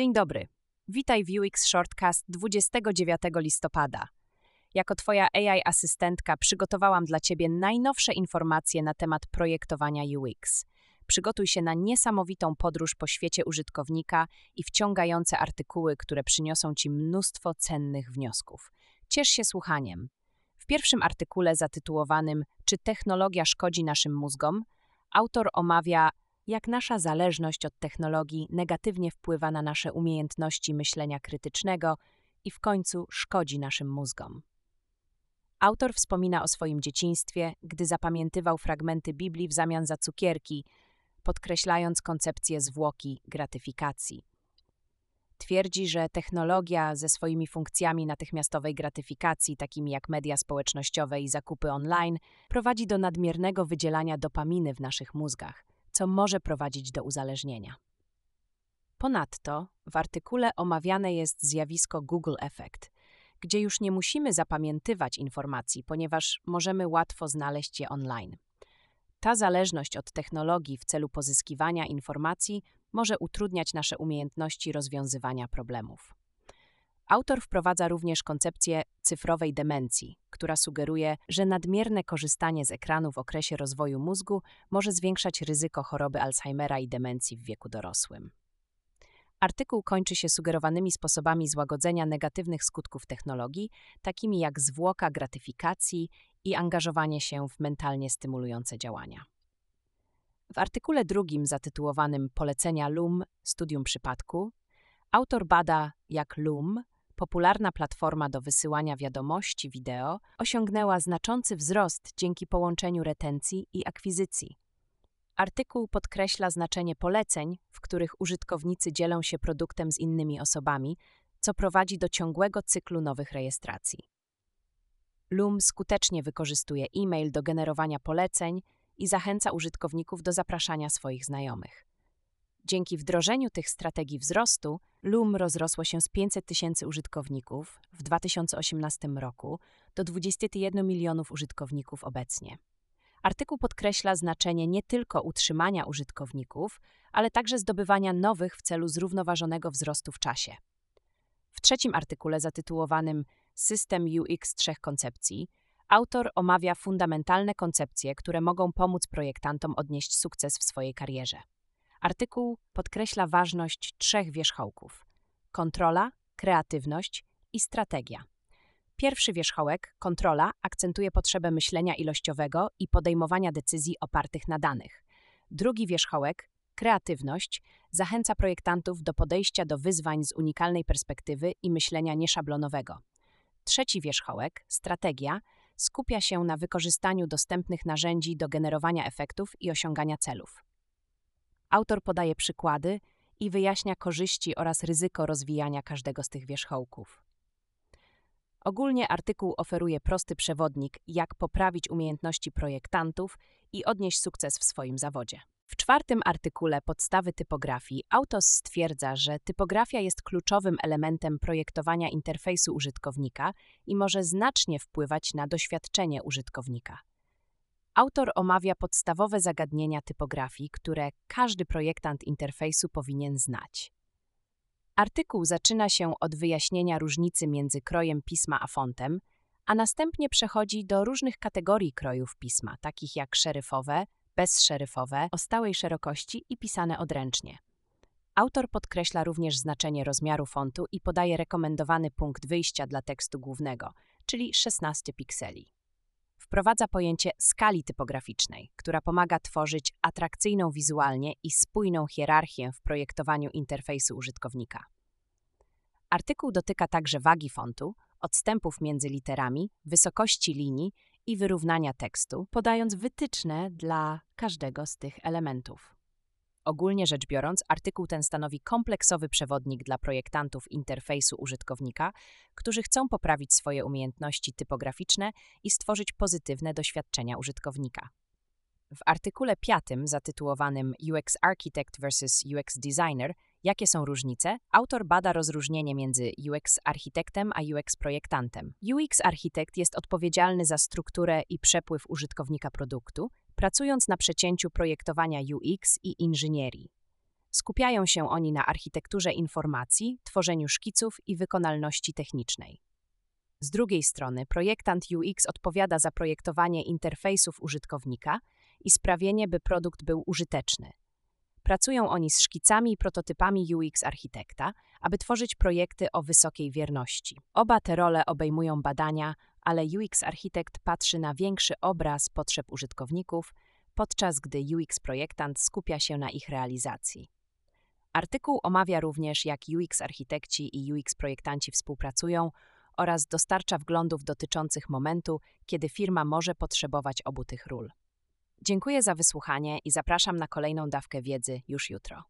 Dzień dobry. Witaj w UX Shortcast 29 listopada. Jako Twoja AI asystentka przygotowałam dla Ciebie najnowsze informacje na temat projektowania UX. Przygotuj się na niesamowitą podróż po świecie użytkownika i wciągające artykuły, które przyniosą Ci mnóstwo cennych wniosków. Ciesz się słuchaniem. W pierwszym artykule zatytułowanym Czy technologia szkodzi naszym mózgom? autor omawia jak nasza zależność od technologii negatywnie wpływa na nasze umiejętności myślenia krytycznego i w końcu szkodzi naszym mózgom. Autor wspomina o swoim dzieciństwie, gdy zapamiętywał fragmenty Biblii w zamian za cukierki, podkreślając koncepcję zwłoki gratyfikacji. Twierdzi, że technologia ze swoimi funkcjami natychmiastowej gratyfikacji, takimi jak media społecznościowe i zakupy online, prowadzi do nadmiernego wydzielania dopaminy w naszych mózgach, co może prowadzić do uzależnienia. Ponadto w artykule omawiane jest zjawisko Google Effect, gdzie już nie musimy zapamiętywać informacji, ponieważ możemy łatwo znaleźć je online. Ta zależność od technologii w celu pozyskiwania informacji może utrudniać nasze umiejętności rozwiązywania problemów. Autor wprowadza również koncepcję cyfrowej demencji, która sugeruje, że nadmierne korzystanie z ekranu w okresie rozwoju mózgu może zwiększać ryzyko choroby Alzheimera i demencji w wieku dorosłym. Artykuł kończy się sugerowanymi sposobami złagodzenia negatywnych skutków technologii, takimi jak zwłoka gratyfikacji i angażowanie się w mentalnie stymulujące działania. W artykule drugim zatytułowanym Polecenia LUM Studium przypadku autor bada, jak LUM, popularna platforma do wysyłania wiadomości wideo, osiągnęła znaczący wzrost dzięki połączeniu retencji i akwizycji. Artykuł podkreśla znaczenie poleceń, w których użytkownicy dzielą się produktem z innymi osobami, co prowadzi do ciągłego cyklu nowych rejestracji. Loom skutecznie wykorzystuje e-mail do generowania poleceń i zachęca użytkowników do zapraszania swoich znajomych. Dzięki wdrożeniu tych strategii wzrostu, Loom rozrosło się z 500 tysięcy użytkowników w 2018 roku do 21 milionów użytkowników obecnie. Artykuł podkreśla znaczenie nie tylko utrzymania użytkowników, ale także zdobywania nowych w celu zrównoważonego wzrostu w czasie. W trzecim artykule zatytułowanym System UX trzech koncepcji autor omawia fundamentalne koncepcje, które mogą pomóc projektantom odnieść sukces w swojej karierze. Artykuł podkreśla ważność trzech wierzchołków: kontrola, kreatywność i strategia. Pierwszy wierzchołek, kontrola, akcentuje potrzebę myślenia ilościowego i podejmowania decyzji opartych na danych. Drugi wierzchołek, kreatywność, zachęca projektantów do podejścia do wyzwań z unikalnej perspektywy i myślenia nieszablonowego. Trzeci wierzchołek, strategia, skupia się na wykorzystaniu dostępnych narzędzi do generowania efektów i osiągania celów. Autor podaje przykłady i wyjaśnia korzyści oraz ryzyko rozwijania każdego z tych wierzchołków. Ogólnie artykuł oferuje prosty przewodnik, jak poprawić umiejętności projektantów i odnieść sukces w swoim zawodzie. W czwartym artykule Podstawy typografii autor stwierdza, że typografia jest kluczowym elementem projektowania interfejsu użytkownika i może znacznie wpływać na doświadczenie użytkownika. Autor omawia podstawowe zagadnienia typografii, które każdy projektant interfejsu powinien znać. Artykuł zaczyna się od wyjaśnienia różnicy między krojem pisma a fontem, a następnie przechodzi do różnych kategorii krojów pisma, takich jak szeryfowe, bezszeryfowe, o stałej szerokości i pisane odręcznie. Autor podkreśla również znaczenie rozmiaru fontu i podaje rekomendowany punkt wyjścia dla tekstu głównego, czyli 16 pikseli. Wprowadza pojęcie skali typograficznej, która pomaga tworzyć atrakcyjną wizualnie i spójną hierarchię w projektowaniu interfejsu użytkownika. Artykuł dotyka także wagi fontu, odstępów między literami, wysokości linii i wyrównania tekstu, podając wytyczne dla każdego z tych elementów. Ogólnie rzecz biorąc, artykuł ten stanowi kompleksowy przewodnik dla projektantów interfejsu użytkownika, którzy chcą poprawić swoje umiejętności typograficzne i stworzyć pozytywne doświadczenia użytkownika. W artykule piątym zatytułowanym UX Architect vs UX Designer Jakie są różnice? Autor bada rozróżnienie między UX architektem a UX projektantem. UX architekt jest odpowiedzialny za strukturę i przepływ użytkownika produktu, pracując na przecięciu projektowania UX i inżynierii. Skupiają się oni na architekturze informacji, tworzeniu szkiców i wykonalności technicznej. Z drugiej strony, projektant UX odpowiada za projektowanie interfejsów użytkownika i sprawienie, by produkt był użyteczny. Pracują oni z szkicami i prototypami UX architekta, aby tworzyć projekty o wysokiej wierności. Oba te role obejmują badania, ale UX architekt patrzy na większy obraz potrzeb użytkowników, podczas gdy UX projektant skupia się na ich realizacji. Artykuł omawia również, jak UX architekci i UX projektanci współpracują oraz dostarcza wglądów dotyczących momentu, kiedy firma może potrzebować obu tych ról. Dziękuję za wysłuchanie i zapraszam na kolejną dawkę wiedzy już jutro.